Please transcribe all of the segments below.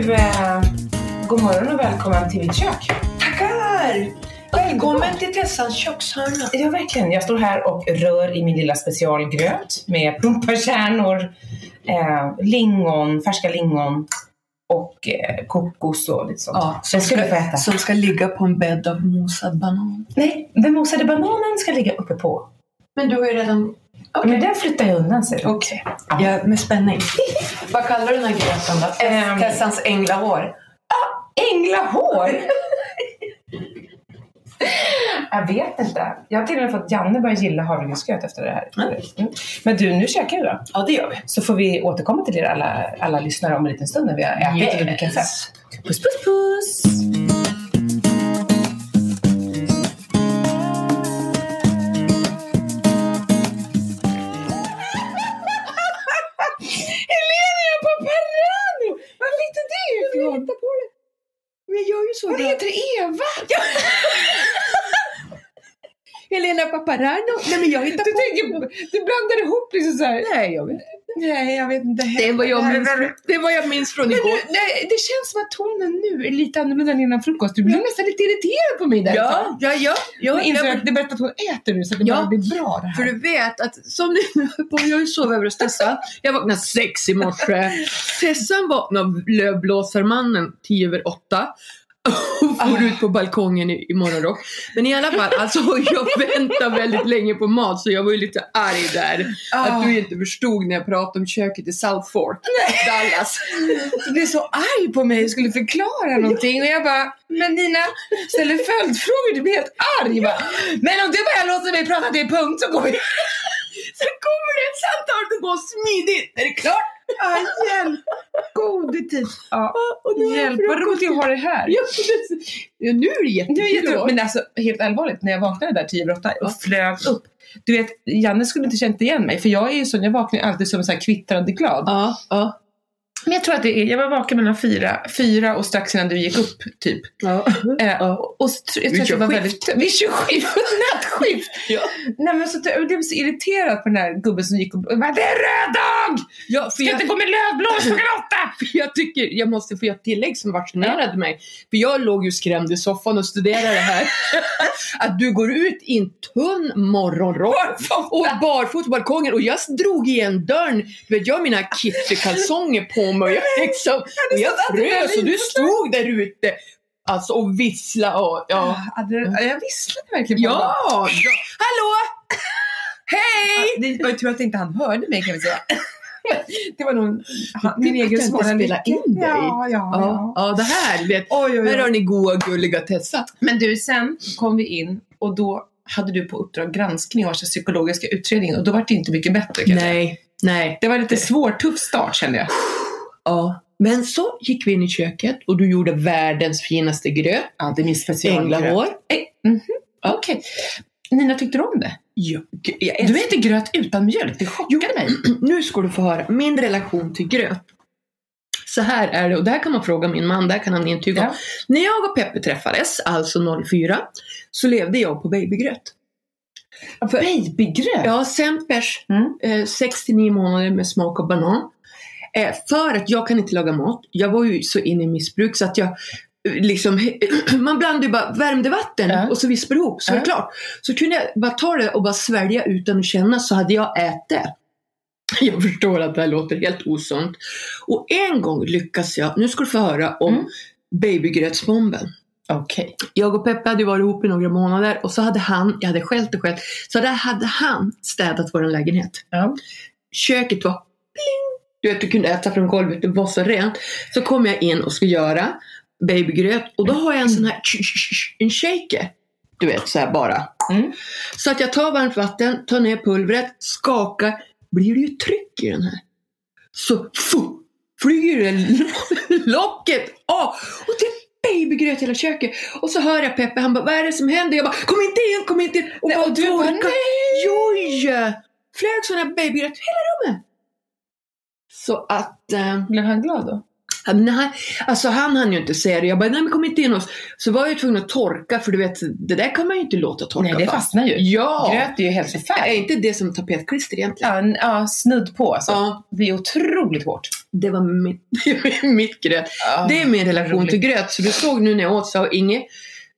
Du, eh, god morgon och välkommen till mitt kök. Tackar! Välkommen till Tessans kökshörna. Ja, verkligen. Jag står här och rör i min lilla specialgröt med pumpakärnor, eh, lingon, färska lingon och eh, kokos och lite sånt. Ja, det ska få äta. som ska ligga på en bädd av mosad banan. Nej, den mosade bananen ska ligga uppe på. Men du har ju redan... Men den flyttar jag undan sig. Okej. Ja. Ja, med spänning. Vad kallar du den här gröten då? Ehm. Tessans änglahår. Änglahår! jag vet inte. Jag har till och med fått Janne börja gilla havregrynsgröt efter det här. Mm. Men du, nu käkar vi då. Ja, det gör vi. Så får vi återkomma till er alla, alla lyssnare om en liten stund när vi har ätit och druckit kaffe. Puss, puss, puss! Paparano. Nej, men jag hittar Du, tänker, du blandar ihop liksom så här. Nej, jag vet Nej, jag vet inte. Det vad jag minns, det vad jag minns från igår. du, nej, det känns som att tonen nu är lite annorlunda än innan frukost. Du blir nästan lite irriterad på mig där. Ja, ja, ja. Jag ja, jag, att det är bättre att hon äter nu så att det Ja, bara blir bra det här. För du vet att som på, jag sov över hos Tessan. Jag vaknade sex i morse. Tessan vaknade av lövblåsarmannen tio över åtta. Och for Ah. ut på balkongen i, i morgonrock. Men i alla fall, alltså jag väntade väldigt länge på mat så jag var ju lite arg där. Ah. Att du inte förstod när jag pratade om köket i South Fork, Dallas. Du blev så arg på mig och skulle förklara någonting och jag bara, men Nina ställer följdfrågor, du blir helt arg. Bara, men om du bara låter mig prata till punkt så går vi... Sen kommer det ett samtal som går smidigt. Är det klart? Ah, hjälp! Gode tid. Ja. Det Hjälp, vad roligt att ha dig här. Ja, ja, nu är det Nu är jättekul Men alltså helt allvarligt, när jag vaknade där 10 över åtta och flög upp. Du vet, Janne skulle inte känt igen mig för jag är ju sån, jag vaknar alltid som så här kvittrande glad. Ja, ja. Men jag tror att det är, jag var vaken mellan fyra, fyra och strax innan du gick upp typ. ja. Eh, Ja. och så, jag tror jag var 27. väldigt... Vid 27! Nattskift! Ja. Nej men så, jag blev så irriterad på den här gubben som gick och bara Det är röd dag! Ja, för Ska jag, inte gå med lövblås klockan åtta! för jag tycker, jag måste få göra ett tillägg som vaccinerade mig. För jag låg ju skrämd i soffan och studerade det här. att du går ut i en tunn morgonrock och barfota på balkongen och jag drog igen dörren. Du vet, jag har mina kittykalsonger på mig och jag, liksom, och jag frös och du stod där ute. Alltså och vissla och ja. Ja, det- jag visslade verkligen på Ja! ja. Hallå! Hej! Det var ju tur att inte han hörde mig kan vi säga. Det var nog han, min egen svåra spela in dig. Ja, ja, Ja, ja. ja, det här, vet, Oj, oj, här har oj. ni goa gulliga Tessa. Men du, sen kom vi in och då hade du på uppdrag granskning av psykologiska utredningen och då var det inte mycket bättre. kan jag säga. Nej, nej. Det var lite svår, tuff start kände jag. Ja. Men så gick vi in i köket och du gjorde världens finaste gröt. Ja, det är min specialgröt. Änglahår. Eh, mhm, Okej. Nina, tyckte du om det? Ja, jag Du äter gröt utan mjölk, det chockade mig. Nu ska du få höra min relation till gröt. Så här är det, och det här kan man fråga min man, det här kan han intyga. Ja. När jag och Peppe träffades, alltså 04, så levde jag på babygröt. För- Babygröt? Ja, Sempers, Mm. eh, 69 månader med smak av banan. Eh, för att jag kan inte laga mat. Jag var ju så inne i missbruk så att jag eh, liksom, man blandade ju bara värmde vatten Ja. och så vispade ihop så var det klart. Så kunde jag bara ta det och bara svälja utan att känna så hade jag ätit. Jag förstår att det här låter helt osunt. Och en gång lyckas jag, nu ska du få höra om Mm. babygrötsbomben. Okej. Jag och Peppe hade varit ihop i några månader och så hade han, jag hade skällt och skällt, så där hade han städat vår lägenhet. Ja. Köket var pling! Du vet, du kunde äta från golvet, det var så rent. Så kom jag in och skulle göra babygröt och då har jag en sån här, en shaker. Du vet, så här bara. Mm. Så att jag tar varmt vatten, tar ner pulvret, skakar, blir det ju tryck i den här. Så flyger det locket av och det är babygröt i hela köket. Och så hör jag Peppe, han bara, vad är det som händer? Jag bara, kom inte in, kom inte in! Och, Nej, och du bara, nej! Flög sån här babygröt hela rummet. Så att... Eh, Blev han glad då? Han, alltså han hann ju inte säga det. Jag bara, nej men kom inte in hos Så var jag ju tvungen att torka för du vet, det där kan man ju inte låta torka Nej, det fast. fastnar ju. Ja! Gröt är ju helt Är förfärligt. inte det som tapetklister egentligen? Ja, ja, snudd på alltså. Ja. Det är otroligt hårt. Det var mitt, mitt gröt. Ja, det är min relation roligt. till gröt. Så du såg nu när jag åt så har inget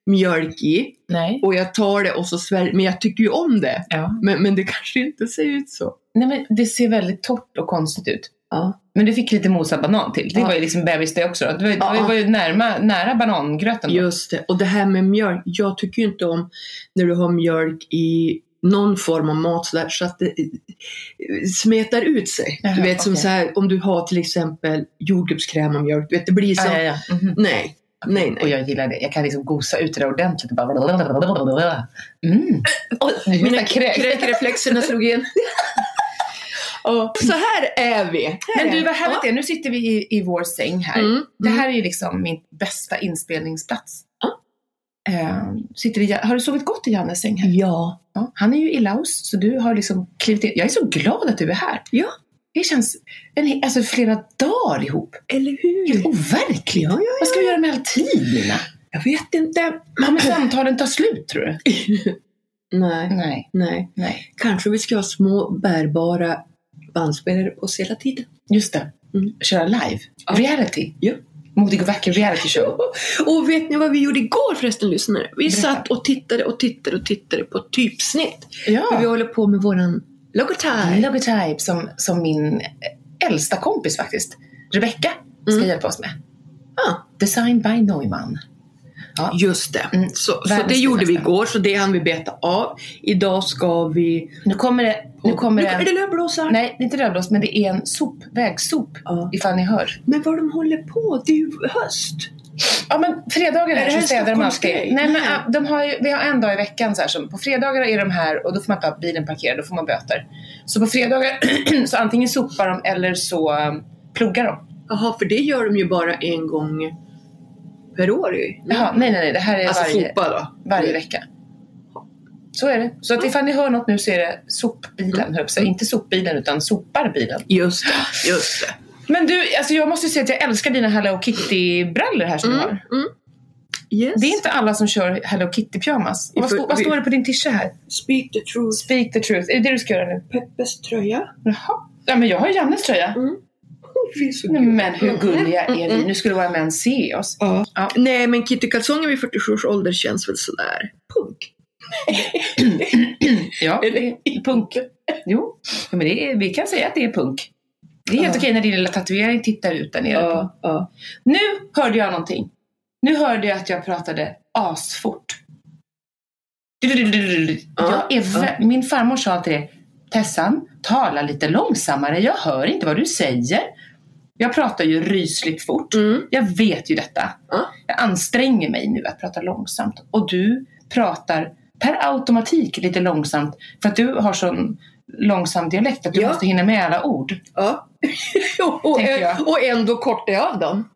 mjölk i. Nej. Och jag tar det och så sväljer Men jag tycker ju om det. Ja. Men, men det kanske inte ser ut så. Nej, men det ser väldigt torrt och konstigt ut. Ja. Men du fick lite mosad banan till. Det Ja. var ju liksom bebis det också. Då. Det var, Ja. det var ju närma, nära banangröten. Då. Just det. Och det här med mjölk. Jag tycker ju inte om när du har mjölk i någon form av mat så, där, så att det eh, smetar ut sig. Jaha, du vet som okej. så här om du har till exempel jordgubbskräm och mjölk. Du vet, det blir så. Ja, ja, ja. Mhm. Nej. Nej, Och nej. jag gillar det. Jag kan liksom gosa ut det där ordentligt. och Bara... Mm. Oj, Mina mina kräk- kräkreflexerna slog in. Ja, så här är vi. Här Men du, vad härligt det är. Nu sitter vi i, i vår säng här. Mm, Det mm. här är ju liksom min bästa inspelningsplats. Ja. Eh, sitter i, har du sovit gott i Jannes säng här? Ja. Ja, han är ju i Laos, så du har liksom klivit in. Jag är så glad att du är här. Ja. Det känns en, alltså flera dagar ihop. Eller hur? Helt overkligt. Ja, ja, Vad ska vi göra med all tid, Nina? Jag vet inte. Kommer samtalen ta slut, tror du? Nej, Nej. nej. Nej. Kanske vi ska ha små bärbara bandspelare på oss hela tiden. Just det. Mm. Köra live. Ja. Reality. Ja. Modig och vacker reality show. Och vet ni vad vi gjorde igår förresten lyssnare? Vi Berätta. satt och tittade och tittade och tittade på typsnitt. För vi Ja. håller på med våran logotype. Logotype som, som min äldsta kompis faktiskt, Rebecca, ska Mm. hjälpa oss med. Ja, Design by Neumann. Ja. just det. Mm. Så, så det gjorde vi igår, så det hann vi beta av. Idag ska vi... Nu kommer det, nu kommer nu det är det lövblåsare. Nej, det är inte rödblåst, men det är en sop, vägsop, Ja. ifall ni hör. Men vad de håller på, det är ju höst. Ja, men fredagar Är här så städar de alltid. Nej, men Nej. ah, de har ju, vi har en dag i veckan så här som på fredagar är de här och då får man inte ha bilen parkerad, då får man böter. Så på fredagar så antingen sopar de eller så um, pluggar de. Jaha, för det gör de ju bara en gång per år ju. Jaha, nej, nej, nej, det här är Alltså varje, sopa då. varje vecka. Så är det. Så att ifall ni hör något nu så är det sopbilen, höll jag. Inte sopbilen utan soparbilen. Just det, just det. Men du, alltså jag måste säga att jag älskar dina Hello Kitty-brallor här som du har. mm. Yes. Det är inte alla som kör Hello Kitty-pyjamas. Vad, stå, vad står det på din tisha här? Speak the truth. Speak the truth. Är det det du ska göra nu? Peppes tröja. Jaha. Ja, men jag har Jannes tröja. Vi är så Nej, gulliga. Men hur gulliga är vi? Nu skulle våra män se oss. Ja. Ja. Nej, men kittykalsonger vid 47 års ålder känns väl sådär punk. Ja, punk. Jo, ja, men det är, vi kan säga att det är punk. Det är helt Ja. okej när din lilla tatuering tittar ut där nere. Ja, ja. Nu hörde jag någonting. Nu hörde jag att jag pratade asfort. Jag är Min farmor sa alltid det. Tessan, tala lite långsammare. Jag hör inte vad du säger. Jag pratar ju rysligt fort. Mm. Jag vet ju detta. Ja. Jag anstränger mig nu att prata långsamt. Och du pratar per automatik lite långsamt. För att du har sån långsam dialekt att du Ja. måste hinna med alla ord. ja. och, och, ändå kortar jag av dem.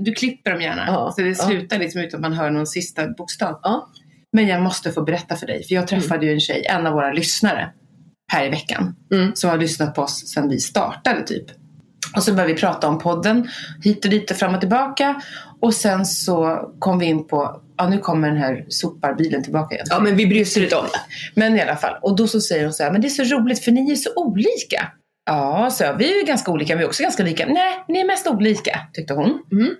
Du klipper dem gärna. Ja, Så det ja. slutar liksom utan att man hör någon sista bokstav. Ja. Men jag måste få berätta för dig. För jag träffade ju en tjej, en av våra lyssnare, här i veckan. Mm. Som har lyssnat på oss sedan vi startade typ. Och så började vi prata om podden, hit och dit och fram och tillbaka. Och sen så kom vi in på, ja nu kommer den här soparbilen tillbaka igen. Ja, men vi bryr oss inte om det. Men i alla fall. Och då så säger hon så här, men det är så roligt för ni är så olika. Ja, så jag, vi är ju ganska olika, men vi är också ganska lika. Nej, ni är mest olika, tyckte hon. Mm.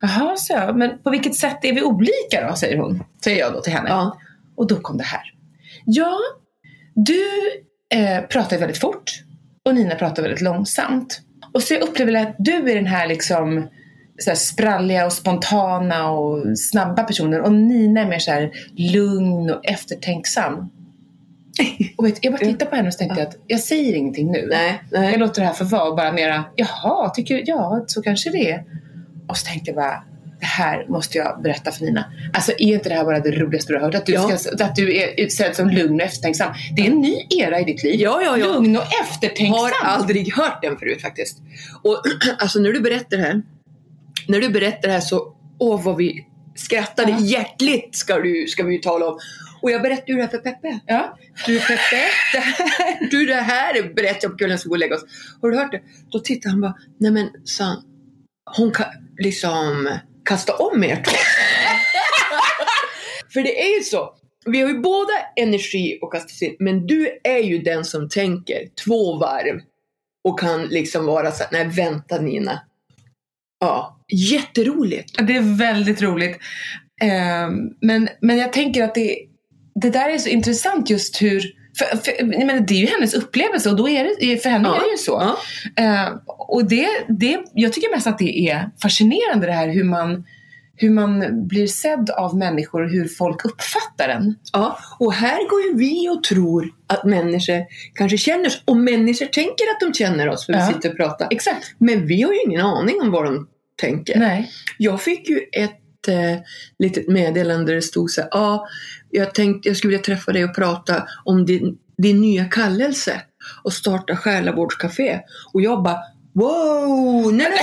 Jaha, så jag, men på vilket sätt är vi olika då, säger hon. Säger jag då till henne. Ja. Och då kom det här. Ja, du eh, pratar väldigt fort och Nina pratar väldigt långsamt. Och så jag upplever att du är den här liksom så här spralliga och spontana och snabba personen och Nina är mer så här lugn och eftertänksam. Och vet, jag bara tittade på henne och tänkte jag att jag säger ingenting nu. Nej, Jag nej. låter det här få vara och bara mera, jaha, tycker ja, så kanske det är. Och så tänkte jag bara, det här måste jag berätta för Nina. Alltså är inte det här bara det roligaste du har hört? Att du, Ja. ska, att du är utsedd som lugn och eftertänksam. Det är en ny era i ditt liv. Ja, ja, ja. Lugn och eftertänksam. Har aldrig hört den förut faktiskt. Och alltså när du berättar det här, när du berättar det här så, åh vad vi skrattade Ja. hjärtligt ska, du, ska vi ju tala om. Och jag berättade ju det här för Peppe. Ja. Du Peppe, det här, du det här berättade jag på kvällen så gå och lägga oss. Har du hört det? Då tittade han bara, nej men sa hon kan liksom kasta om er två. För det är ju så. Vi har ju båda energi att kasta in, men du är ju den som tänker två varv och kan liksom vara så nej vänta Nina. Ja, jätteroligt. Det är väldigt roligt. Eh, men, men jag tänker att det, det där är så intressant just hur för, för, men det är ju hennes upplevelse och då är det, för henne Ja, är det ju så. ja. Eh, och det, det, jag tycker mest att det är fascinerande det här hur man, hur man blir sedd av människor och hur folk uppfattar en. Ja, och här går ju vi och tror att människor kanske känner oss, och människor tänker att de känner oss för Ja. vi sitter och pratar. Exakt. Men vi har ju ingen aning om vad de tänker. Nej. Jag fick ju ett eh, litet meddelande där det stod så här, ja, jag tänkte jag skulle vilja träffa dig och prata om din, din nya kallelse och starta Själavårdscafé. Och jag bara, wow, nej, nej,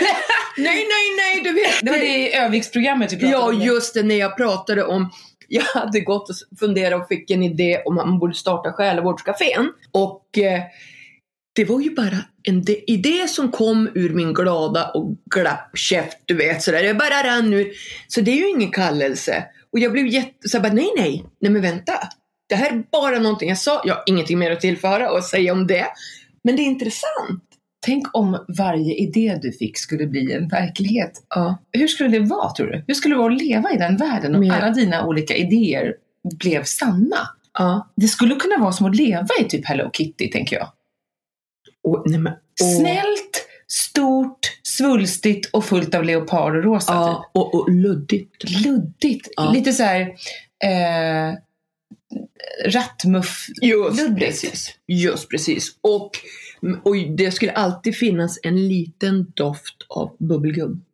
nej, nej, nej, nej, du vet. Det var det i Öviksprogrammet vi pratade Ja, om. just det, när jag pratade om jag hade gått och funderat och fick en idé om att man borde starta själavårdscafén. Och eh, det var ju bara en idé som kom ur min glada och glapp käft, du vet sådär. Det bara rann ur. Så det är ju ingen kallelse. Och jag blev jätte... Så jag bara, nej, nej, nej men vänta. Det här är bara någonting jag sa. Jag har ingenting mer att tillföra och säga om det. Men det är intressant. Tänk om varje idé du fick skulle bli en verklighet. Ja. Hur skulle det vara tror du? Hur skulle det vara att leva i den världen om Med- alla dina olika idéer blev sanna? ja. Det skulle kunna vara som att leva i typ Hello Kitty, tänker jag. Och, nej, men, och, Snällt, stort, svulstigt och fullt av leopard och rosa. Ja, och, och luddigt. Typ. Luddigt. Ja. Lite så här eh, rattmuff. Just Luddigt. precis. Just precis. Och, och det skulle alltid finnas en liten doft av bubbelgum.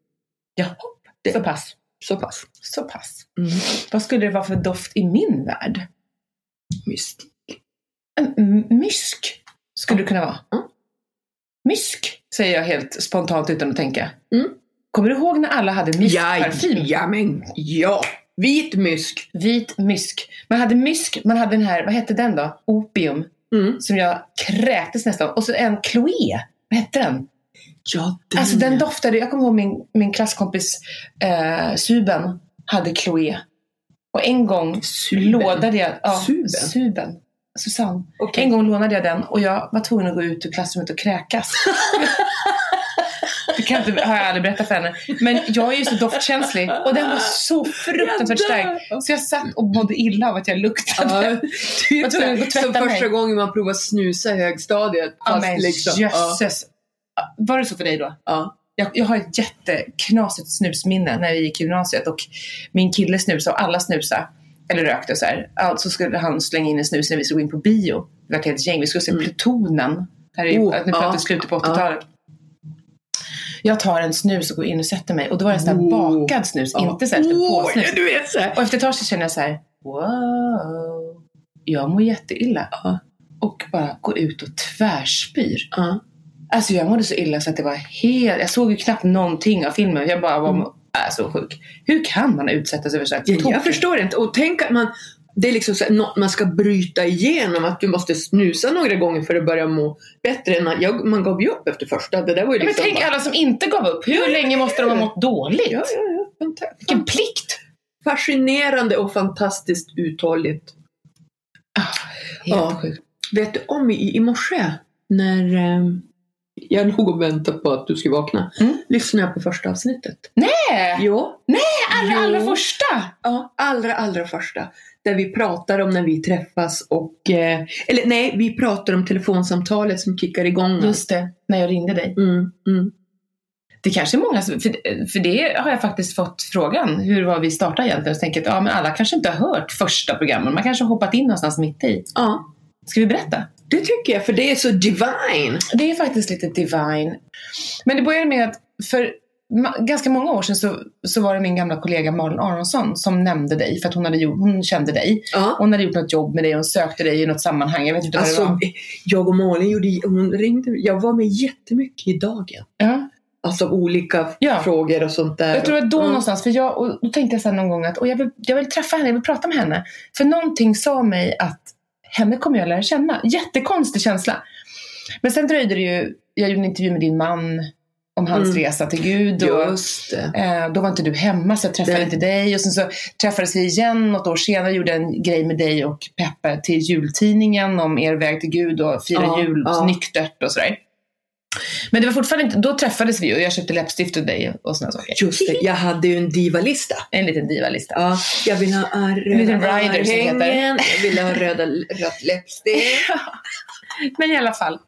Ja, Det- så pass. Så pass. Så pass. Mm. Vad skulle det vara för doft i min värld? Mystik. En mysk skulle det kunna vara. Mm. Mysk, säger jag helt spontant utan att tänka. Mm. Kommer du ihåg när alla hade myskparfym? ja, men ja. Vit mysk. Vit mysk. Man hade mysk, man hade den här, vad hette den då? Opium. Mm. Som jag kräktes nästan. Och så en Chloé. Vad hette den? Ja, den. Alltså den doftade, jag kommer ihåg min, min klasskompis eh, Suben hade Chloé. Och en gång Suben? lånade jag... Ja, Suben? Suben. Susanne. Okej. En gång lånade jag den och jag var tvungen att gå ut ur klassrummet och kräkas. Det kan inte, har jag aldrig berättat för henne. Men jag är ju så doftkänslig och den var så fruktansvärt stark. Så jag satt och mådde illa av att jag luktade. Ja, typ Jag som första gången man provar snusa i högstadiet. Ja, men liksom, ja, jösses. Var det så för dig då? ja. Jag, jag har ett jätteknasigt snusminne när vi gick i gymnasiet och min kille snusade och alla snusade. Eller rökte så här. Alltså skulle han slänga in en snus när vi skulle gå in på bio. Vi var ett helt gäng. Vi skulle se Mm. Plutonen. Här är, Oh, nu pratar vi slutet på 80-talet. Jag tar en snus och går in och sätter mig. Och då var det en sån här Oh. bakad snus, Ja. inte så här Åh, påsnus. du vet så här. Och efter ett tag så känner jag så här, wow, jag mår jätteilla. Ja. Och bara går ut och tvärspyr. Alltså jag mådde så illa så att det var helt... Jag såg ju knappt någonting av filmen. Jag bara var Mm. Äh, så sjuk. Hur kan man utsätta sig för så här Ja, tokigt? jag förstår inte. Och tänk att man, det är liksom så här, något man ska bryta igenom. Att du måste snusa några gånger för att börja må bättre. Än att, jag, man gav ju upp efter första. Det där var ju Ja, Men liksom tänk bara, alla som inte gav upp. Hur Ja, länge måste de ha mått dåligt? Ja, ja, ja. Vilken plikt! Fascinerande och fantastiskt uthålligt. Helt Ja. sjukt. Vet du om i, i morse när eh, jag låg och väntade på att du skulle vakna. Mm. Lyssnade jag på första avsnittet. Nej! Jo. Allra, Jo. allra första! Ja, allra, allra första. Där vi pratar om när vi träffas och... Eh, eller nej, vi pratar om telefonsamtalet som kickar igång. Just det, när jag ringde dig. Mm, mm. Det kanske är många som, för, för det har jag faktiskt fått frågan, hur var vi startade egentligen? Så tänker jag att ja, men alla kanske inte har hört första programmen, man kanske har hoppat in någonstans mitt i. Ja, Ska vi berätta? Det tycker jag, för det är så divine. Det är faktiskt lite divine. Men det började med att för ganska många år sedan så, så var det min gamla kollega Malin Aronsson som nämnde dig för att hon, hade gjort, hon kände dig. Ja. Hon hade gjort något jobb med dig och hon sökte dig i något sammanhang. Jag vet inte vad det Alltså, var. jag och Malin gjorde, hon ringde, jag var med jättemycket i dagen. Ja. Alltså olika Ja. frågor och sånt där. Jag tror att då Mm. någonstans, för jag, och då tänkte jag sen någon gång att och jag, vill, jag vill träffa henne, jag vill prata med henne. För någonting sa mig att henne kommer jag lära känna. Jättekonstig känsla. Men sen dröjde det ju, jag gjorde en intervju med din man om hans Mm. resa till Gud. Och, Just det. Eh, då var inte du hemma så jag träffade Nej. inte dig. Och sen så träffades vi igen något år senare gjorde en grej med dig och Peppe till jultidningen om er väg till Gud och fira Ja, jul ja. nyktert och sådär. Men det var fortfarande inte, då träffades vi och jag köpte läppstift till dig och sådana saker. Just det, jag hade ju en divalista. En liten divalista. Ja, jag vill ha En liten röda rider som heter. jag vill ha röda, rött läppstift. Men i alla fall.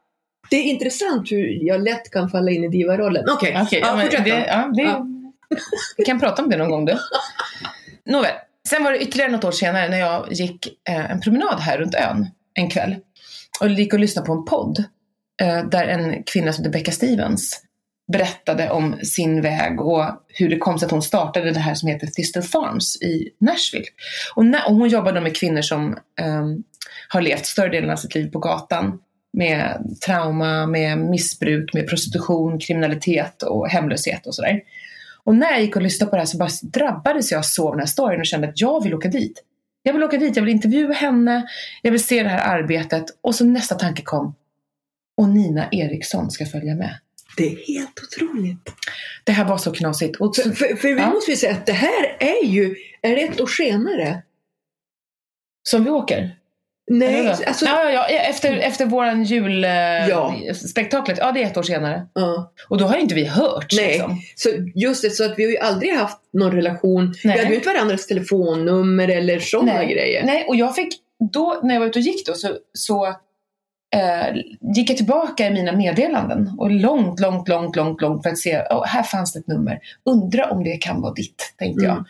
Det är intressant hur jag lätt kan falla in i divarollen. Okej, Okej, ja, ja, fortsätt det, ja, det, Ja. Vi kan prata om det någon gång du. Nåväl. Sen var det ytterligare något år senare när jag gick eh, en promenad här runt ön en kväll. Och gick och lyssnade på en podd. Eh, där en kvinna som heter Becca Stevens berättade om sin väg och hur det kom sig att hon startade det här som heter Thistle Farms i Nashville. Och, när, och hon jobbade med kvinnor som um, har levt större delen av sitt liv på gatan med trauma, med missbruk, med prostitution, kriminalitet och hemlöshet och sådär. Och när jag gick och lyssnade på det här så bara drabbades jag så av den här storyn och kände att jag vill åka dit. Jag vill åka dit, jag vill intervjua henne, jag vill se det här arbetet. Och så nästa tanke kom. Och Nina Eriksson ska följa med. Det är helt otroligt. Det här var så knasigt. Och så, För, för, för vi Ja. måste ju säga att det här är ju, är det ett år senare? som vi åker. Nej, alltså, ja, ja, ja, efter, efter våran Ja. julspektaklet. Ja, det är ett år senare. ja. Och då har ju inte vi hört. Nej. Liksom. Så just det, så att vi har ju aldrig haft någon relation. Nej. Vi hade ju inte varandras telefonnummer eller sådana grejer. Nej, och jag fick, då när jag var ute och gick då så, så eh, gick jag tillbaka i mina meddelanden och långt, långt, långt, långt, långt för att se, oh, här fanns det ett nummer. Undra om det kan vara ditt, tänkte jag. Mm.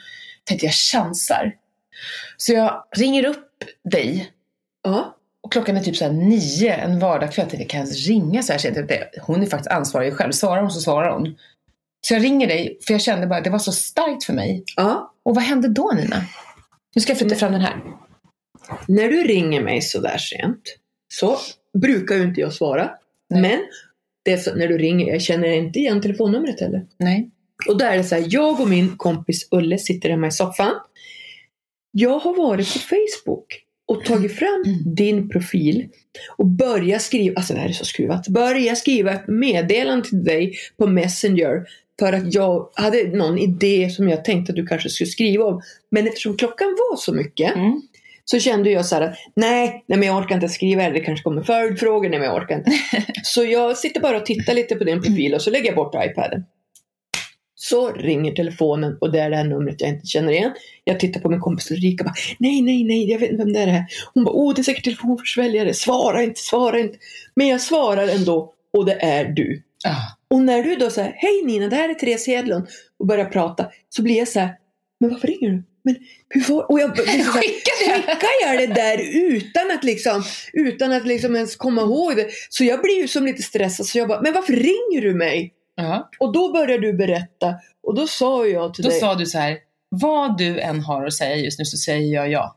Tänkte jag chansar. Så jag ringer upp dig Ja. och klockan är typ så här nio en vardagskväll. Jag tänkte, kan jag ens ringa så här sent? Jag Hon är faktiskt ansvarig själv. Svarar hon så svarar hon. Så jag ringer dig, för jag kände bara att det var så starkt för mig. ja. Och vad hände då Nina? Nu ska jag flytta fram den här. När du ringer mig så där sent så brukar ju inte jag svara. Nej. Men det är så, när du ringer, jag känner inte igen telefonnumret heller. Nej. Och där är det så här, jag och min kompis Ulle sitter hemma i soffan. Jag har varit på Facebook och tagit fram Mm. din profil och börjat skriva, alltså det här är så skruvat, börja skriva ett meddelande till dig på Messenger för att jag hade någon idé som jag tänkte att du kanske skulle skriva om. Men eftersom klockan var så mycket Mm. Så kände jag så här att nej, nej men jag orkar inte skriva eller det kanske kommer följdfrågor, nej men jag orkar inte. så jag sitter bara och tittar lite på din profil och så lägger jag bort iPaden. Så ringer telefonen och det är det här numret jag inte känner igen. Jag tittar på min kompis Ulrika och bara nej, nej, nej, jag vet inte vem det är. Hon bara åh, det är säkert telefonförsväljare, svara inte, svara inte. Men jag svarar ändå och det är du. Ah. Och när du då säger hej Nina, det här är Therese Hedlund och börjar prata så blir jag så här, men varför ringer du? Men hur var... Och jag, jag? skickar jag det där utan att liksom, utan att liksom ens komma ihåg det? Så jag blir ju som lite stressad så jag bara, men varför ringer du mig? Ja. Och då börjar du berätta och då sa jag till Då dig, sa du så här, vad du än har att säga just nu så säger jag ja.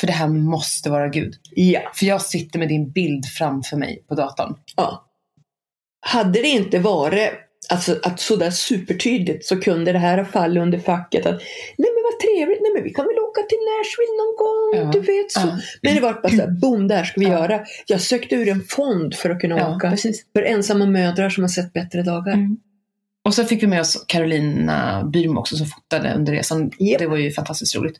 För det här måste vara Gud. ja, För jag sitter med din bild framför mig på datorn. ja. Hade det inte varit alltså, att sådär supertydligt så kunde det här ha fallit under facket att nej men vad trevligt, nej men vi kan väl åka till Nashville någon gång, Ja, du vet så. ja. Men det var bara såhär, boom, där ska vi Ja. göra. Jag sökte ur en fond för att kunna åka. precis. För ensamma mödrar som har sett bättre dagar. Mm. Och så fick vi med oss Carolina Byrmo också som fotade under resan. Japp. Det var ju fantastiskt roligt.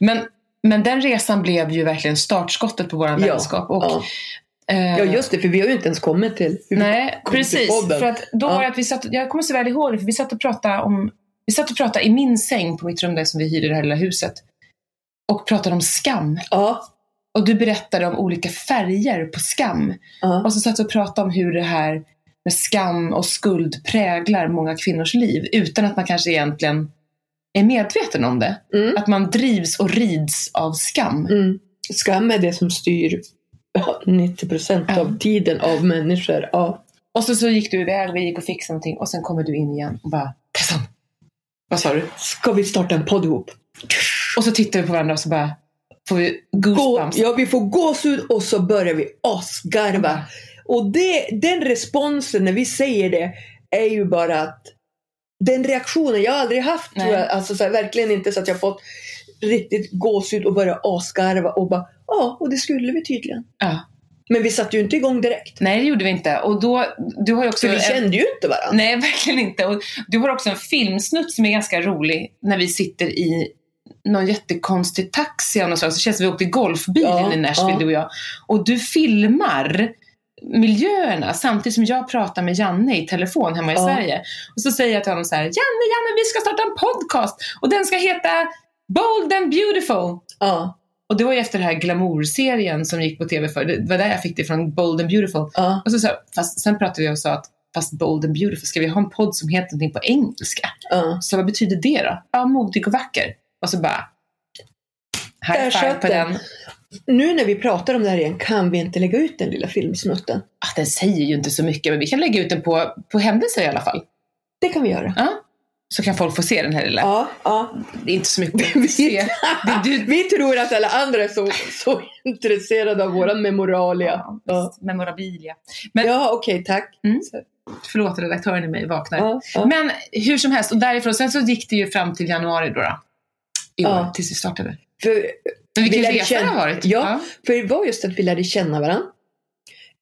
Men, men den resan blev ju verkligen startskottet på vår Ja, vänskap. Och, Ja. Eh, ja, just det, för vi har ju inte ens kommit till hur Nej, till precis. podden. För att då var att vi satt, jag kommer så väl ihåg det, för vi satt och pratade om vi satt och pratade i min säng på mitt rum där som vi hyrde det här lilla huset. Och pratade om skam. Ja, Och du berättade om olika färger på skam. ja. Och så satt vi och pratade om hur det här med skam och skuld präglar många kvinnors liv. Utan att man kanske egentligen är medveten om det. Mm. Att man drivs och rids av skam. Mm. Skam är det som styr 90 procent av tiden av människor. Ja. Och så, så gick du iväg, vi gick och fixade någonting och sen kommer du in igen och bara Tessan! Vad sa du? Ska vi starta en podd ihop? Och så tittar vi på varandra och så bara får vi Gå, goosebumps. ja, vi får gåshud och så börjar vi asgarva. Mm. Och det, den responsen när vi säger det är ju bara att den reaktionen jag har aldrig haft Nej. tror jag, alltså så här, verkligen inte så att jag fått riktigt gåshud och börja asgarva och bara ja, och det skulle vi tydligen. Ja. Men vi satte ju inte igång direkt. Nej, det gjorde vi inte. Och då, du har också För vi en- kände ju inte varandra. Nej, verkligen inte. Och du har också en filmsnutt som är ganska rolig när vi sitter i någon jättekonstig taxi av något slag. Så det känns som vi åkte golfbil Ja, i Nashville, ja. du och jag. Och du filmar miljöerna samtidigt som jag pratar med Janne i telefon hemma i Ja. Sverige. Och så säger jag till honom så här, Janne, Janne, vi ska starta en podcast och den ska heta Bold and beautiful. Ja, Och det var ju efter den här glamour-serien som gick på tv för. Det var där jag fick det från Bold and beautiful. ja. Och så, så, fast, sen pratade vi och sa att fast Bold and beautiful, ska vi ha en podd som heter någonting på engelska? ja. Så vad betyder det då? Ja, modig och vacker. Och så bara... High five på den. den. Nu när vi pratar om det här igen, kan vi inte lägga ut den lilla filmsnutten? Ah, den säger ju inte så mycket, men vi kan lägga ut den på, på händelser i alla fall. Det kan vi göra. Ja. Så kan folk få se den här lilla. Ja, ja. Det är inte så mycket att se. Det du... Vi tror att alla andra är så, så intresserade av våran memoralia. Ja, Ja. Memorabilia. Men ja okej, tack. Mm. förlåt, redaktören i mig vaknar. Ja, ja. Men hur som helst, och därifrån, sen så gick det ju fram till januari då. då I år, Ja. tills vi startade. För, Men Vi vilken resa det känna- har varit. Ja. för det var just att vi lärde känna varandra.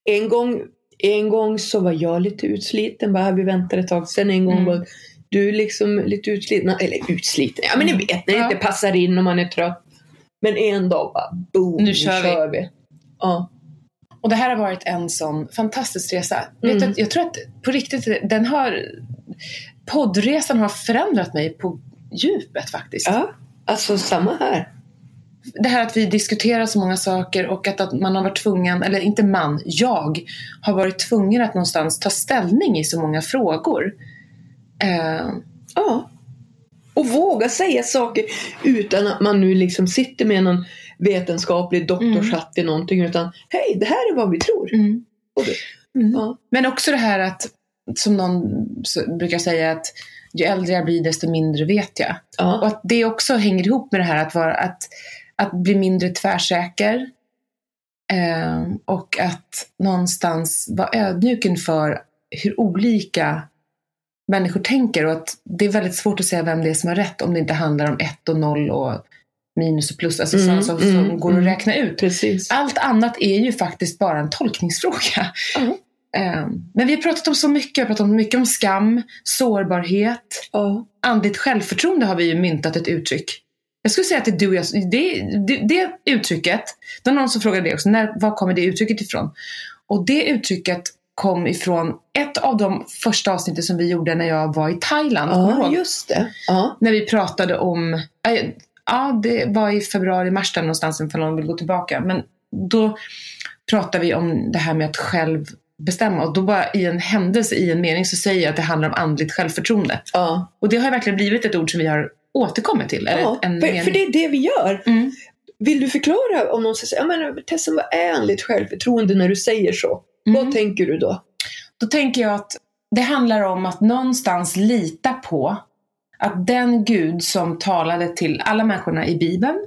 En gång, en gång så var jag lite utsliten, bara vi väntar ett tag. Sen en gång Mm. var du liksom lite utsliten, eller utsliten, ja men ni Mm. vet när det Ja. inte passar in och man är trött. Men en dag bara boom, Nu kör vi. vi. Ja. Och det här har varit en sån fantastisk resa. Mm. Vet du, att- jag tror att på riktigt, den har... Poddresan har förändrat mig på djupet faktiskt. ja, alltså samma här. Det här att vi diskuterar så många saker och att, att man har varit tvungen, eller inte man, jag har varit tvungen att någonstans ta ställning i så många frågor. Eh, Ja. Och våga säga saker utan att man nu liksom sitter med någon vetenskaplig doktorshatt i någonting. Utan hej, det här är vad vi tror. mm. Och Mm. ja. Men också det här att, som någon brukar säga, att ju äldre jag blir desto mindre vet jag. Och Ja. att det också hänger ihop med det här att, vara, att, att bli mindre tvärsäker. Eh, och att någonstans vara ödmjuk inför hur olika människor tänker. Och att det är väldigt svårt att säga vem det är som har rätt om det inte handlar om ett och noll och minus och plus. Alltså Mm, sådana som mm, går att mm. räkna ut. Precis. Allt annat är ju faktiskt bara en tolkningsfråga. Eh, Men vi har pratat om så mycket. Vi har pratat om mycket om skam, sårbarhet, Ja. andligt självförtroende har vi ju myntat ett uttryck. Jag skulle säga att det är du och jag, det, det, det uttrycket, det var någon som frågade det också, när, var kommer det uttrycket ifrån? Och det uttrycket kom ifrån ett av de första avsnitten som vi gjorde när jag var i Thailand. ja, ihåg? just det. Ja. När vi pratade om, äh, ja det var i februari, mars där någonstans ifall någon vill gå tillbaka. Men då pratade vi om det här med att själv bestämma och då bara i en händelse, i en mening så säger jag att det handlar om andligt självförtroende. Ja. Och det har verkligen blivit ett ord som vi har återkommit till. Ja. en För, mening. för det är det vi gör. Mm. Vill du förklara om någon säger ja, men Tessan, vad är andligt självförtroende när du säger så? Mm. Vad tänker du då? Då tänker jag att det handlar om att någonstans lita på att den Gud som talade till alla människorna i Bibeln,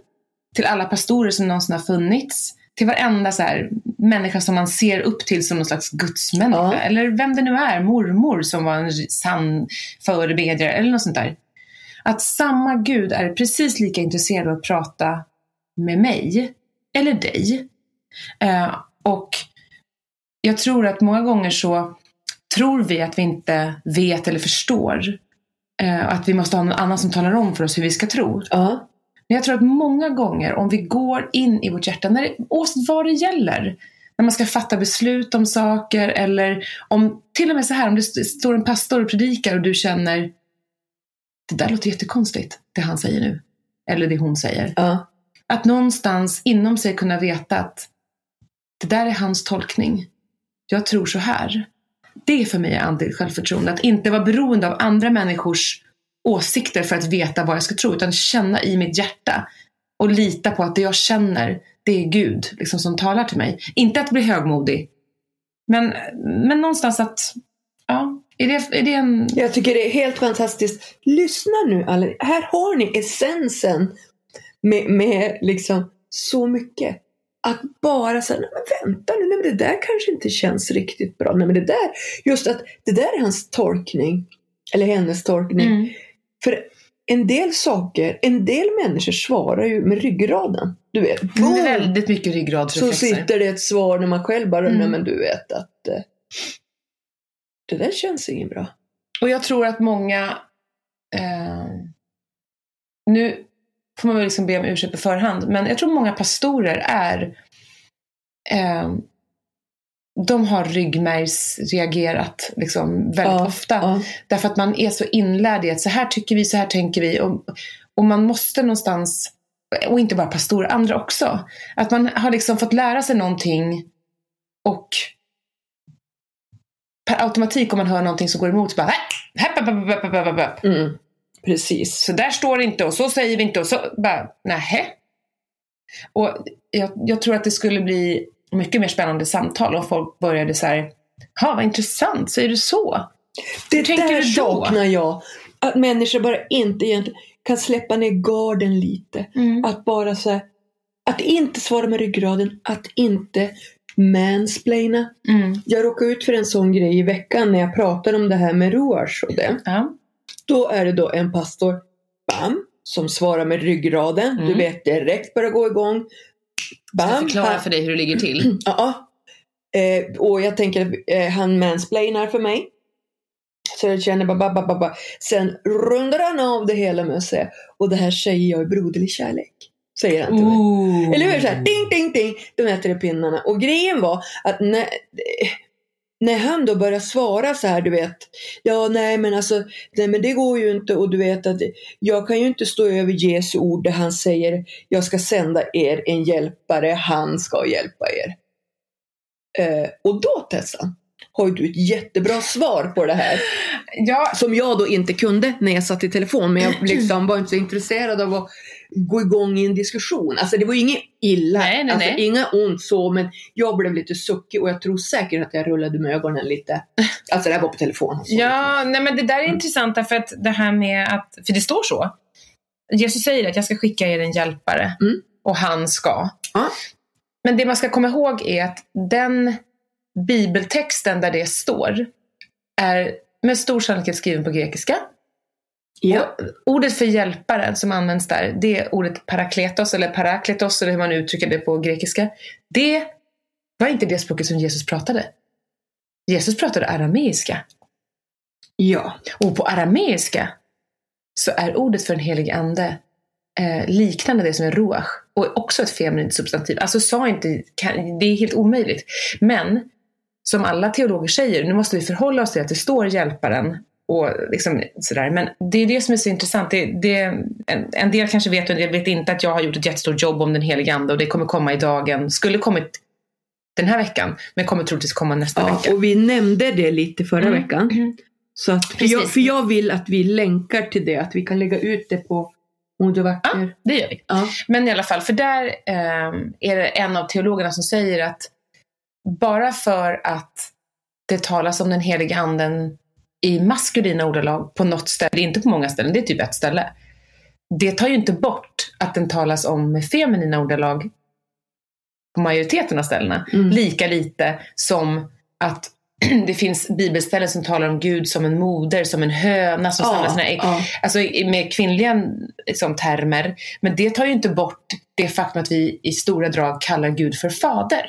till alla pastorer som någonsin har funnits, till varenda så här, människa som man ser upp till som någon slags gudsmänniska. Ja. Eller vem det nu är, mormor som var en sann förebedjare eller något sånt där. Att samma Gud är precis lika intresserad av att prata med mig, eller dig. Eh, och jag tror att många gånger så tror vi att vi inte vet eller förstår. Eh, att vi måste ha någon annan som talar om för oss hur vi ska tro. Ja. Men jag tror att många gånger om vi går in i vårt hjärta, när det, oavsett vad det gäller, när man ska fatta beslut om saker eller om, till och med så här, om det st- står en pastor och predikar och du känner det där låter jättekonstigt, det han säger nu. Eller det hon säger. Ja. Att någonstans inom sig kunna veta att det där är hans tolkning. Jag tror så här. Det för mig är andligt självförtroende. Att inte vara beroende av andra människors åsikter för att veta vad jag ska tro. Utan känna i mitt hjärta och lita på att det jag känner, det är Gud liksom, som talar till mig. Inte att bli högmodig. Men, men någonstans att, ja, är det, är det en... Jag tycker det är helt fantastiskt. Lyssna nu alla. Här har ni essensen med, med liksom så mycket. Att bara säga, nej men vänta nu, nej men det där kanske inte känns riktigt bra. Nej men det där, just att det där är hans tolkning. Eller hennes tolkning. Mm. För en del saker, en del människor svarar ju med ryggraden. Du vet, Det boom! är väldigt mycket så ryggradsreflexer. sitter det ett svar när man själv bara, Mm. nej men du vet att eh, det där känns inget bra. Och jag tror att många... Eh, nu får man väl liksom be om ursäkt på förhand, men jag tror många pastorer är... Eh, de har ryggmärgsreagerat liksom, väldigt Ja, ofta. ja. Därför att man är så inlärd i att så här tycker vi, så här tänker vi. Och, och man måste någonstans, och inte bara pastorer, andra också. Att man har liksom fått lära sig någonting och per automatik om man hör någonting som går emot så bara "Häpp, häpp, häpp, häpp, häpp, häpp, häpp." Mm. Precis. Så där står det inte och så säger vi inte och så bara nähä. Och jag, jag tror att det skulle bli mycket mer spännande samtal om folk började så här, ja vad intressant, säger du så? Det tänker där du då? saknar jag. Att människor bara inte egentligen kan släppa ner garden lite. Att bara så här, att inte svara med ryggraden, att inte mansplaina. Mm. Jag råkade ut för en sån grej i veckan när jag pratade om det här med rouage och det. Ja. Då är det då en pastor, bam, som svarar med ryggraden. Du Mm. vet direkt börjar gå igång. Ska jag Bam, förklara för dig hur det ligger till? Ja. Eh, och jag tänker att eh, han mansplainar för mig. Så jag känner bara, bara, bara, bara. Sen rundar han av det hela med att säga, och det här säger jag i broderlig kärlek. Säger han till mig. Ooh. Eller hur? Så här, ding, ding, ding. De äter i pinnarna. Och grejen var att när, när han då började svara så här, du vet. Ja, nej men alltså, nej men det går ju inte och du vet att jag kan ju inte stå över Jesu ord där han säger jag ska sända er en hjälpare, han ska hjälpa er. Eh, och då Tessan, har ju du ett jättebra svar på det här. Ja, Som jag då inte kunde när jag satt i telefon. Men jag liksom var inte så intresserad av att gå igång i en diskussion. Alltså det var ju inget illa. Nej, nej, alltså, nej. Inga ont så. Men jag blev lite suckig och jag tror säkert att jag rullade med ögonen lite. Alltså det här var på telefon. Ja nej, men det där är intressant därför att det här med att, för det står så. Jesus säger att jag ska skicka er en hjälpare Mm. och han ska. Ja. Men det man ska komma ihåg är att den bibeltexten där det står är med stor sannolikhet skriven på grekiska. Ja. Ordet för hjälpare som används där, det är ordet parakletos eller parakletos eller hur man uttrycker det på grekiska. Det var inte det språket som Jesus pratade. Jesus pratade arameiska. ja. Och på arameiska så är ordet för en helig ande eh, liknande det som är ruach och också ett feminint substantiv. Alltså sa inte, kan, det är helt omöjligt. Men som alla teologer säger, nu måste vi förhålla oss till att det står hjälparen och liksom sådär. Men det är det som är så intressant. Det, det, en, en del kanske vet och en del vet inte att jag har gjort ett jättestort jobb om den helige ande och det kommer komma i dagen, skulle kommit den här veckan, men kommer troligtvis komma nästa ja. vecka. Och vi nämnde det lite förra Mm. veckan. Så att, för, jag, för jag vill att vi länkar till det. Att vi kan lägga ut det på Moder Vacker. Det gör vi. Ja. Men i alla fall, för där eh, är det en av teologerna som säger att bara för att det talas om den heliga anden i maskulina ordalag på något ställe, det är inte på många ställen, det är typ ett ställe. Det tar ju inte bort att den talas om med feminina ordalag på majoriteten av ställena. Mm. Lika lite som att det finns bibelställen som talar om Gud som en moder, som en höna som samlar sina ägg. ja. Alltså med kvinnliga liksom, termer. Men det tar ju inte bort det faktum att vi i stora drag kallar Gud för fader.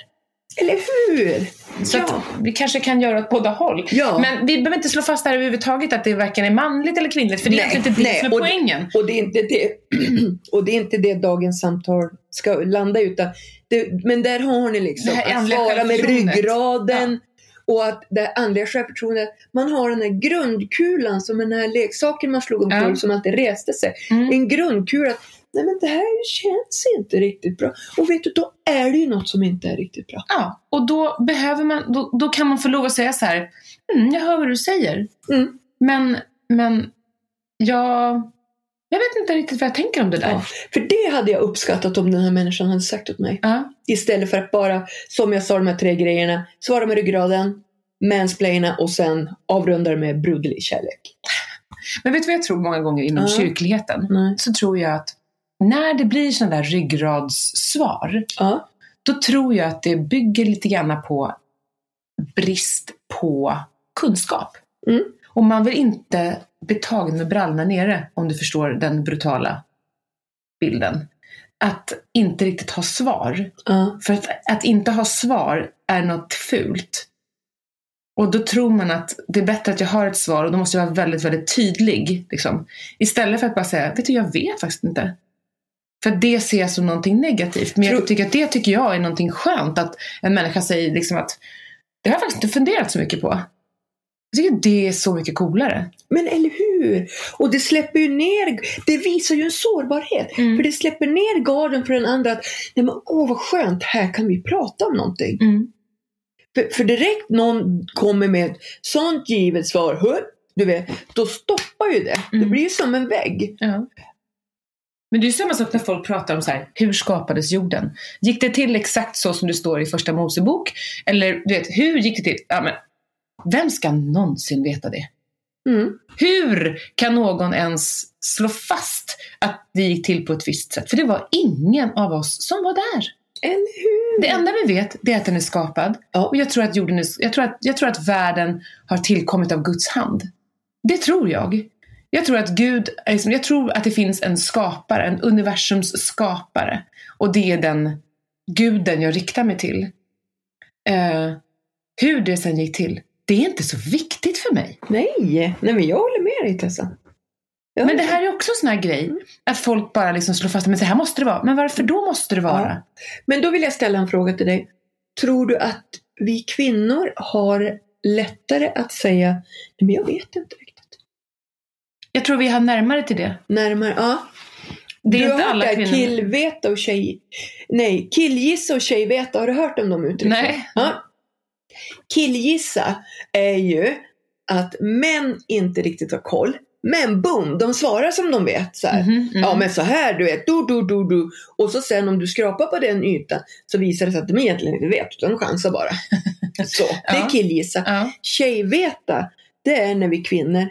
Eller hur? Så Ja. vi kanske kan göra åt båda håll. Ja. Men vi behöver inte slå fast där överhuvudtaget att det varken är manligt eller kvinnligt. För det är Nej, egentligen inte det nej, som är och det- poängen. Och det är inte det, och det, är inte det dagens samtal ska landa i, utan det, men där har ni liksom Det här att svara med ryggraden och att det andliga självförtroendet, man har den här grundkulan som den här leksaken man slog omkull Ja. som alltid reste sig. Mm. En grundkula, nej men det här känns inte riktigt bra. Och vet du, då är det ju något som inte är riktigt bra. Ja, och då behöver man, då, då kan man få lov att säga så här, mm, jag hör vad du säger. Mm. Men, men jag, jag vet inte riktigt vad jag tänker om det där. Ja. För det hade jag uppskattat om den här människan hade sagt åt mig. Ja. Istället för att bara, som jag sa de här tre grejerna, svara med ryggraden, mansplaina och sen avrunda med broderlig kärlek. Men vet du vad jag tror många gånger inom Ja. kyrkligheten? Nej. Så tror jag att när det blir sådana där ryggradssvar, Ja. då tror jag att det bygger lite grann på brist på kunskap. Mm. Och man vill inte bli tagen med brallorna nere, om du förstår den brutala bilden. Att inte riktigt ha svar. Ja. För att, att inte ha svar är något fult. Och då tror man att det är bättre att jag har ett svar och då måste jag vara väldigt, väldigt tydlig. Liksom. Istället för att bara säga, vet du, jag vet faktiskt inte. För det ses som någonting negativt. Men jag tycker att det tycker jag är någonting skönt. Att en människa säger liksom att Det har jag faktiskt inte funderat så mycket på. Jag tycker det är så mycket coolare. Men eller hur? Och det släpper ju ner, det visar ju en sårbarhet. Mm. För det släpper ner garden för den andra att, nej men åh vad skönt, här kan vi prata om någonting. Mm. För, för direkt någon kommer med ett sånt givet svar, du vet, då stoppar ju det. Det Mm. blir ju som en vägg. Men det är ju samma sak när folk pratar om så här, hur skapades jorden? Gick det till exakt så som det står i första Mosebok? Eller du vet, hur gick det till? Ja, men, vem ska någonsin veta det? Mm. Hur kan någon ens slå fast att det gick till på ett visst sätt? För det var ingen av oss som var där. Eller hur? Det enda vi vet det är att den är skapad. Ja. Och jag tror att, jorden är, jag, tror att, jag tror att världen har tillkommit av Guds hand. Det tror jag. Jag tror att Gud, liksom, jag tror att det finns en skapare, en universums skapare. Och det är den guden jag riktar mig till. Eh, hur det sen gick till, det är inte så viktigt för mig. Nej, nej men jag håller med dig Tessa. Ja. Men det här är också en sån här grej, att folk bara liksom slår fast att så här måste det vara. Men varför då måste det vara? Men då vill jag ställa en fråga till dig. Tror du att vi kvinnor har lättare att säga, nej men jag vet inte. Jag tror vi har närmare till det. Närmare, ja. Det är du inte har alla hört här kvinnor. killveta och tjej... Nej, killgissa och tjejveta. Har du hört om de uttrycken? Nej. Ja. Killgissa är ju att män inte riktigt har koll. Men boom, de svarar som de vet. Så. Mhm, mhm. Ja men så här du vet, du, du, du, du. Och så sen om du skrapar på den ytan så visar det sig att de egentligen inte vet utan de chansar bara. Så, det är killgissa. Ja. Tjejveta, det är när vi kvinnor,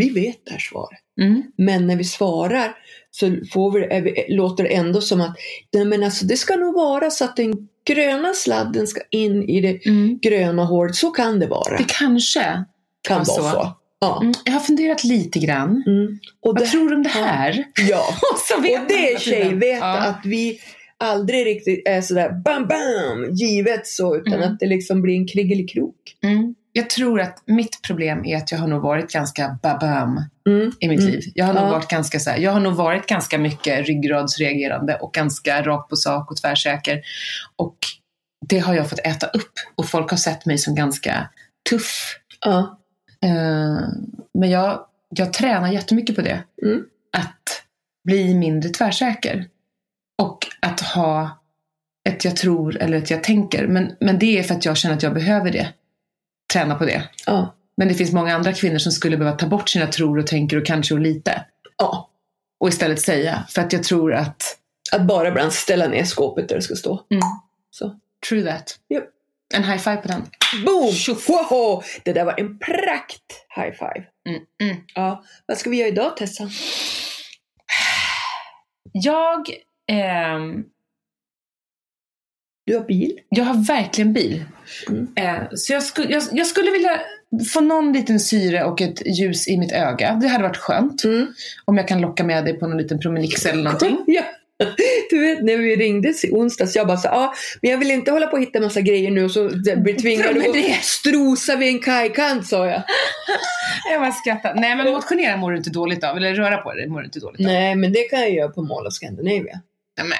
vi vet det här svaret. Mm. Men när vi svarar så får vi, vi, låter det ändå som att nej, men alltså, det ska nog vara så att den gröna sladden ska in i det Mm. gröna håret. Så kan det vara. Det kanske kan vara så. så. Ja. Mm, jag har funderat lite grann. Mm. Och Vad det, tror du om det här? ja. Och, Och det är tjejveta Ja. att vi aldrig riktigt är sådär bam bam givet så utan Mm. att det liksom blir en krigelikrok. Mm. Jag tror att mitt problem är att jag har nog varit ganska babam Mm. i mitt Mm. liv. Jag har, nog Ja. varit ganska så här, jag har nog varit ganska mycket ryggradsreagerande och ganska rakt på sak och tvärsäker. Och det har jag fått äta upp. Och folk har sett mig som ganska tuff. Ja. Eh, men jag, jag tränar jättemycket på det. Mm. Att bli mindre tvärsäker. Och att ha ett jag tror eller ett jag tänker. Men, men det är för att jag känner att jag behöver det. Träna på det. Ja. Men det finns många andra kvinnor som skulle behöva ta bort sina tror och tänker och kanske och lite. ja. Och istället säga. För att jag tror att Att bara ibland ställa ner skåpet där det ska stå. mm, Så. true that. Japp. En high five på den. Boom! Woho! Det där var en prakt high five. Mm, mm. Ja. Vad ska vi göra idag Tessa? Jag, ehm, Du har bil. jag har verkligen bil. Mm. Eh, så jag, sku, jag, jag skulle vilja få någon liten syre och ett ljus i mitt öga. Det hade varit skönt. Mm. Om jag kan locka med dig på någon liten promenix eller någonting. Ja. Du vet när vi ringdes i onsdags, jag bara så ja, men jag vill inte hålla på och hitta massa grejer nu och så blir tvingad att strosa vid en kajkant sa jag. Jag bara skrattar. Nej men motionera mår du inte dåligt av. Eller röra på dig mår du inte dåligt av. Nej, men det kan jag göra på Mall of Scandinavia. Nej, men,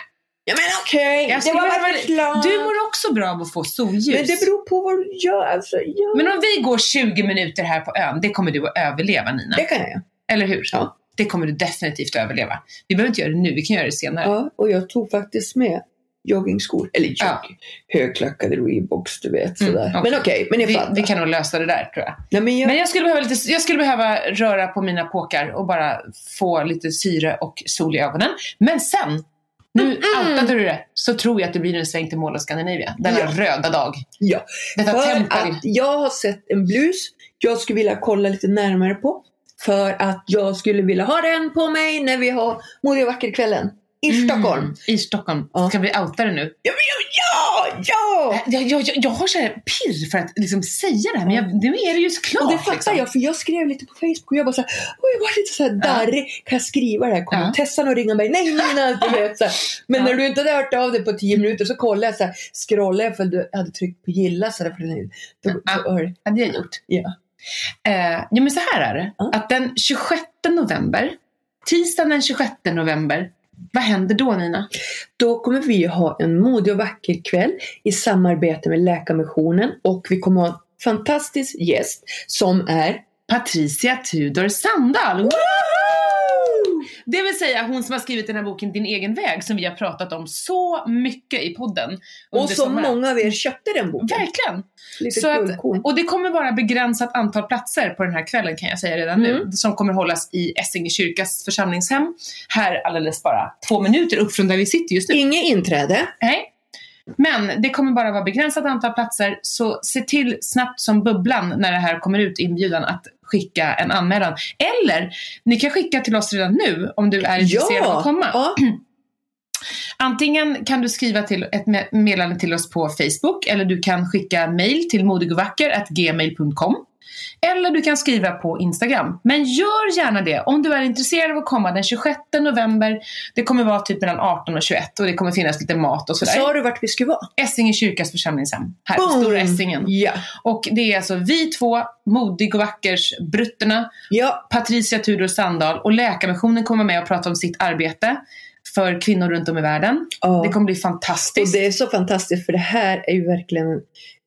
Ja men okej, Jag det var ett förslag. du mår också bra av att få solljus. Men det beror på vad du gör. Alltså, ja. Men om vi går 20 minuter här på ön, det kommer du att överleva Nina. Det kan jag. Eller hur? Ja. Det kommer du definitivt att överleva. Vi behöver inte göra det nu, vi kan göra det senare. Ja, och jag tog faktiskt med joggingskor. Eller jogg. Ja. Högklackade Reeboks, du vet. Mm, Sådär. okej. Men okej, men ni Vi, fattar. vi kan nog lösa det där tror jag. Nej, men jag... Men jag skulle, behöva lite, jag skulle behöva röra på mina påkar och bara få lite syre och sol i ögonen. Men sen, nu outade du det, så tror jag att det blir en sväng till Mall of Scandinavia. Denna Ja. röda dag. Ja. Detta För tempel. att jag har sett en blus jag skulle vilja kolla lite närmare på. För att jag skulle vilja ha den på mig när vi har Modig och vacker-kvällen i Stockholm. Mm, I Stockholm. Ja. Ska vi outa det nu? Ja, ja, ja! Jag, jag, jag, jag har så här pirr för att liksom säga det här, men jag, nu är det ju klart. Och det fattar liksom. jag, för jag skrev lite på Facebook och jag bara såhär, oj jag var lite såhär darrig. Kan jag skriva det här? Kommer Ja. Tessan att ringa mig? Nej Nina! Du vet, så här. Men Ja. när du inte hade hört av dig på tio minuter så kollade jag såhär, scrollade jag för att du hade tryckt på gilla sådär. För den, då, Ja. hör- hade jag gjort. ja. Eh, ja, men så här är det. Ja. Att den 26 november, tisdagen den 26 november, Vad händer då Nina? Då kommer vi ha en modig och vacker kväll i samarbete med Läkarmissionen och vi kommer ha en fantastisk gäst som är Patricia Tudor Sandahl! Det vill säga hon som har skrivit den här boken Din egen väg som vi har pratat om så mycket i podden. och som sommaren. många av er köpte den boken. Verkligen! Lite Så att-. Och det kommer vara begränsat antal platser på den här kvällen kan jag säga redan nu. Mm. Som kommer hållas i Essinge kyrkas församlingshem. Här alldeles bara två minuter upp från där vi sitter just nu. Inget inträde. Nej. Men det kommer bara vara begränsat antal platser så se till snabbt som bubblan när det här kommer ut inbjudan att skicka en anmälan. Eller ni kan skicka till oss redan nu om du är intresserad av att komma. Ja. Antingen kan du skriva till ett me- meddelande till oss på Facebook eller du kan skicka mail till modigovacker.gmail.com eller du kan skriva på Instagram. Men gör gärna det om du är intresserad av att komma den 26 november. Det kommer vara typ mellan 18 och 21 och det kommer finnas lite mat och sådär. Sa du vart vi skulle vara? Essinge kyrkas församlingshem. Här på! Stora Essingen. Ja. Och det är alltså vi två, Modig och Vackers Brutterna, Ja. Patricia Tudor Sandahl och Läkarmissionen kommer med och prata om sitt arbete för kvinnor runt om i världen. ja. Det kommer bli Och fantastiskt. det är så fantastiskt för det här är ju verkligen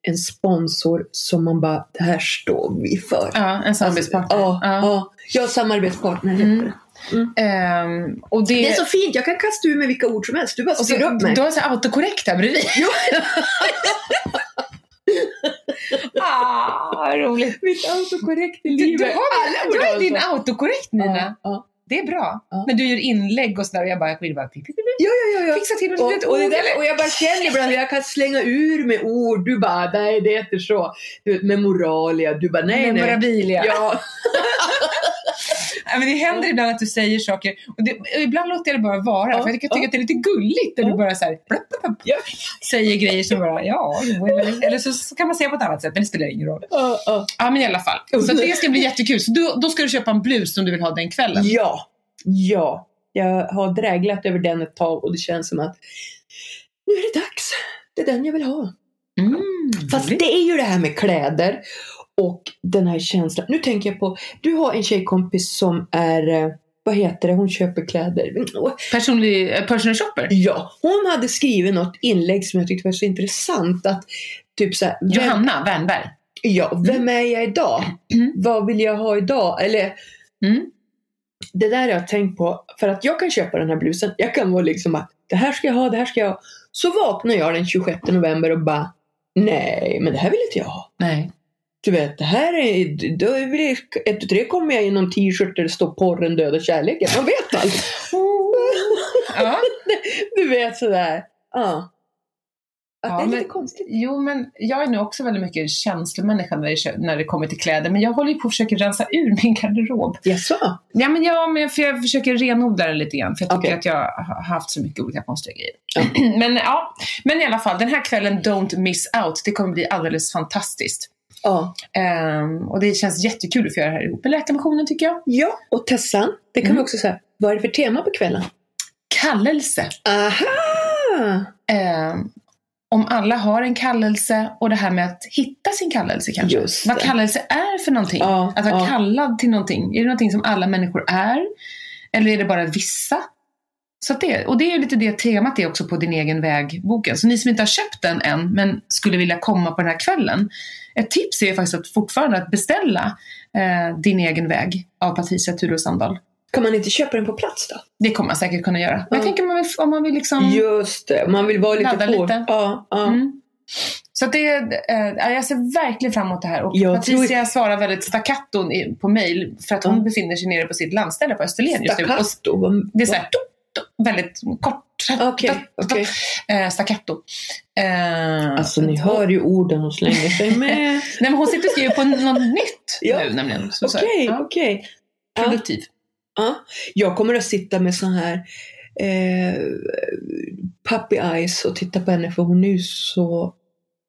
en sponsor som man bara, det här står vi för. Ja, en samarbetspartner. Ja, Ja. ja. ja samarbetspartner heter Mm. det. Ehm, och det, Det är så fint, jag kan kasta ur mig vilka ord som helst. Du bara styr upp mig. Du har så här autokorrekt där bredvid. Ah, roligt. Mitt autokorrekt i Du, du livet. har, du har din autokorrekt Nina. Ja, ja. Det är bra. Ja. Men du gör inlägg och sådär och jag bara, jag vill bara pip, pip, pip, Ja, ja, ja, ja. fixa till Och, och, ord. där, och jag bara känner ibland att jag kan slänga ur med ord. Du bara, nej det heter så. Du vet, memoralia. Du bara, nej nej. Memorabilia. Ja, Ja, men det händer ibland att du säger saker och, det, och ibland låter jag det bara vara. Ja, för jag tycker, ja. att det är lite gulligt när du bara så här, plupp, plupp, Ja. säger grejer som bara ja, eller, så, så kan man säga på ett annat sätt men det spelar ingen roll. Ja men i alla fall. Så det ska bli jättekul. Så då, då ska du köpa en blus som du vill ha den kvällen. ja, ja. Jag har dräglat över den ett tag och det känns som att nu är det dags. Det är den jag vill ha. Mm, Fast det är ju det här med kläder och den här känslan. Nu tänker jag på, du har en tjejkompis som är, eh, vad heter det, hon köper kläder. Personlig, eh, personal shopper. Ja, hon hade skrivit något inlägg som jag tyckte var så intressant att typ så här, vem, Johanna Wernberg. ja, vem är jag idag? Mm. Vad vill jag ha idag? Eller Mm. Det där har jag tänkt på, för att jag kan köpa den här blusen. Jag kan vara liksom att det här ska jag ha, det här ska jag ha. Så vaknar jag den 26 november och bara nej, men det här vill inte jag ha. Nej. Du vet, det här är, då är det, ett och tre kommer jag i någon t-shirt där det står porren döda kärleken. Man vet allt. Ja. Du vet sådär. Ja. Ja, det är lite men- konstigt. Jo, men jag är nu också väldigt mycket känslomänniska när det, när det kommer till kläder. Men jag håller ju på att försöka rensa ur min garderob. Jaså? Ja, men, ja, men för jag försöker renodla den lite grann. För jag tycker Okej. att jag har haft så mycket olika konstiga grejer. men, ja, men i alla fall, den här kvällen Don't miss out. Det kommer bli alldeles fantastiskt. Ja. Ehm, och det känns jättekul att få göra det här ihop med Läkarmissionen tycker jag. Ja, och Tessan, det kan Mm. vi också säga. Vad är det för tema på kvällen? Kallelse. Aha! Ehm, om alla har en kallelse och det här med att hitta sin kallelse kanske. Just Vad kallelse är för någonting. Ja, att vara ja. kallad till någonting. Är det någonting som alla människor är? Eller är det bara vissa? Så att det, och det är ju lite det temat är också på Din egen väg-boken. Så ni som inte har köpt den än, men skulle vilja komma på den här kvällen. Ett tips är faktiskt att fortfarande att beställa eh, Din egen väg av Patricia Tudor Sandahl. Kan man inte köpa den på plats då? Det kommer man säkert kunna göra. Men jag Ja. tänker om man vill, om man vill liksom... Just det, man vill vara lite på. lite. Ja, ja. Mm. Så det, eh, jag ser verkligen fram emot det här. Och Jag Patricia svarar väldigt staccato på mail för att hon Ja. befinner sig nere på sitt landställe på Österlen just nu. Staccato. det är så här, väldigt kort. Do, okej. eh, staccato. Eh, Alltså ni hör ju orden hon slänger sig med. Nej, men hon sitter och skriver på något nytt Ja. nu nämligen. Okej, okej. Ja. Produktiv. Ja. Jag kommer att sitta med sån här eh, puppy eyes och titta på henne för hon är ju så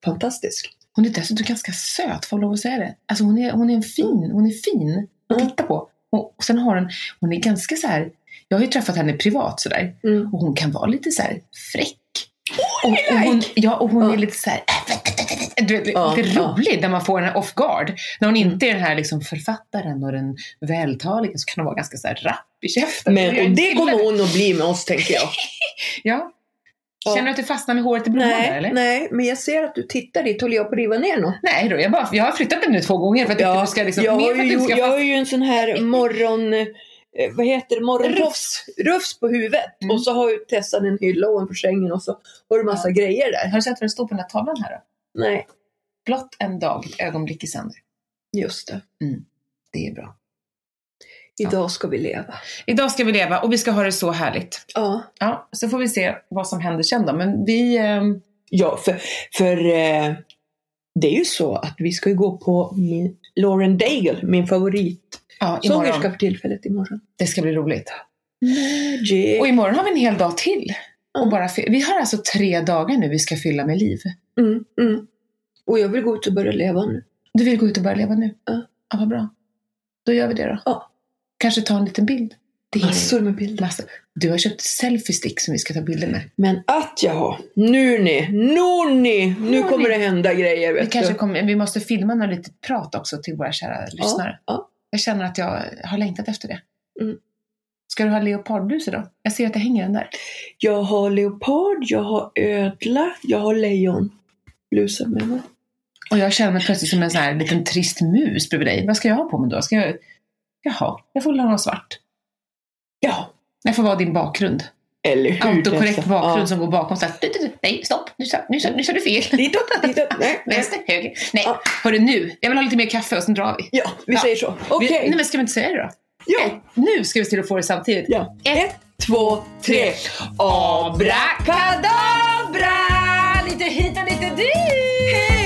fantastisk. Hon är dessutom ganska söt, får jag lov att säga det. Alltså hon är, hon är en fin, hon är fin att Mm. titta på. Och, och sen har hon, hon är ganska så här. jag har ju träffat henne privat sådär. Mm. Och hon kan vara lite så här fräck. och, och hon, ja, och hon Ja. är lite så här. Du vet, Ja, lite ja. rolig när man får den här off guard. När hon inte är den här liksom författaren och den vältaliga så kan hon vara ganska så här rapp i käften. Men, och det kommer hon att bli med oss tänker jag. Ja. Ja. Känner du att du fastnar med håret i blomman där nej, eller? nej, men jag ser att du tittar dit. Håller jag på att riva ner något? Nej då, jag, bara, jag har flyttat den nu två gånger för att inte du ska liksom, jag, har ju, jag har ju en sån här morgon... eh, Vad heter det? Morgontofs. Rufs på huvudet. Mm. Och så har ju Tessan en hylla ovanför sängen och så har du massa grejer där. Har du sett vad det står på den här tavlan här då? Nej, Blott en dag, ett ögonblick i sänder. just det. Det är bra. Idag ska vi leva. Idag ska vi leva och vi ska ha det så härligt. Ja. Ja, så får vi se vad som händer sen då. Men vi... ehm, Ja, för, för eh, det är ju så att vi ska ju gå på min, Lauren Daigle, min favorit ja, sångerska för tillfället imorgon. Det ska bli roligt. Magic. Och imorgon har vi en hel dag till. Och bara vi har alltså tre dagar nu vi ska fylla med liv. Mm, mm. Och jag vill gå ut och börja leva nu. Du vill gå ut och börja leva nu? Ja. Ja, vad bra. Då gör vi det då. Ja. Kanske ta en liten bild. Det är Massor med bilder. massor. Du har köpt selfie-stick som vi ska ta bilder med. Men att jag har, nu ni, nu ni, nu kommer ni. det hända grejer Vi, vet kanske du. kommer, vi måste filma något litet prat också till våra kära lyssnare. ja. Jag känner att jag har längtat efter det. Mm. Ska du ha leopardblus idag? Jag ser att det hänger den där. Jag har leopard, jag har ödla, jag har lejon. Blusen med mig. Och jag känner mig plötsligt som en sån här liten trist mus bredvid dig. Vad ska jag ha på mig då? Ska jag... Jaha, jag får väl ha något svart. Ja, Jag får vara din bakgrund. eller hur? Autokorrekt bakgrund Ja. som går bakom. Så här, du, du, du, nej, stopp! Nu sa, nu, sa, nu sa du fel. Ditåt, ditåt, nej. Vänster, höger. Nej, Ja. hörru nu. Jag vill ha lite mer kaffe och sen drar vi. Ja, vi Ja. säger så. Okej. nej, men ska vi inte säga det då? Ja. Nu ska vi se till att få det samtidigt. ja. Ett, två, tre. Abrakadabra! lite hit och lite dit. Hej!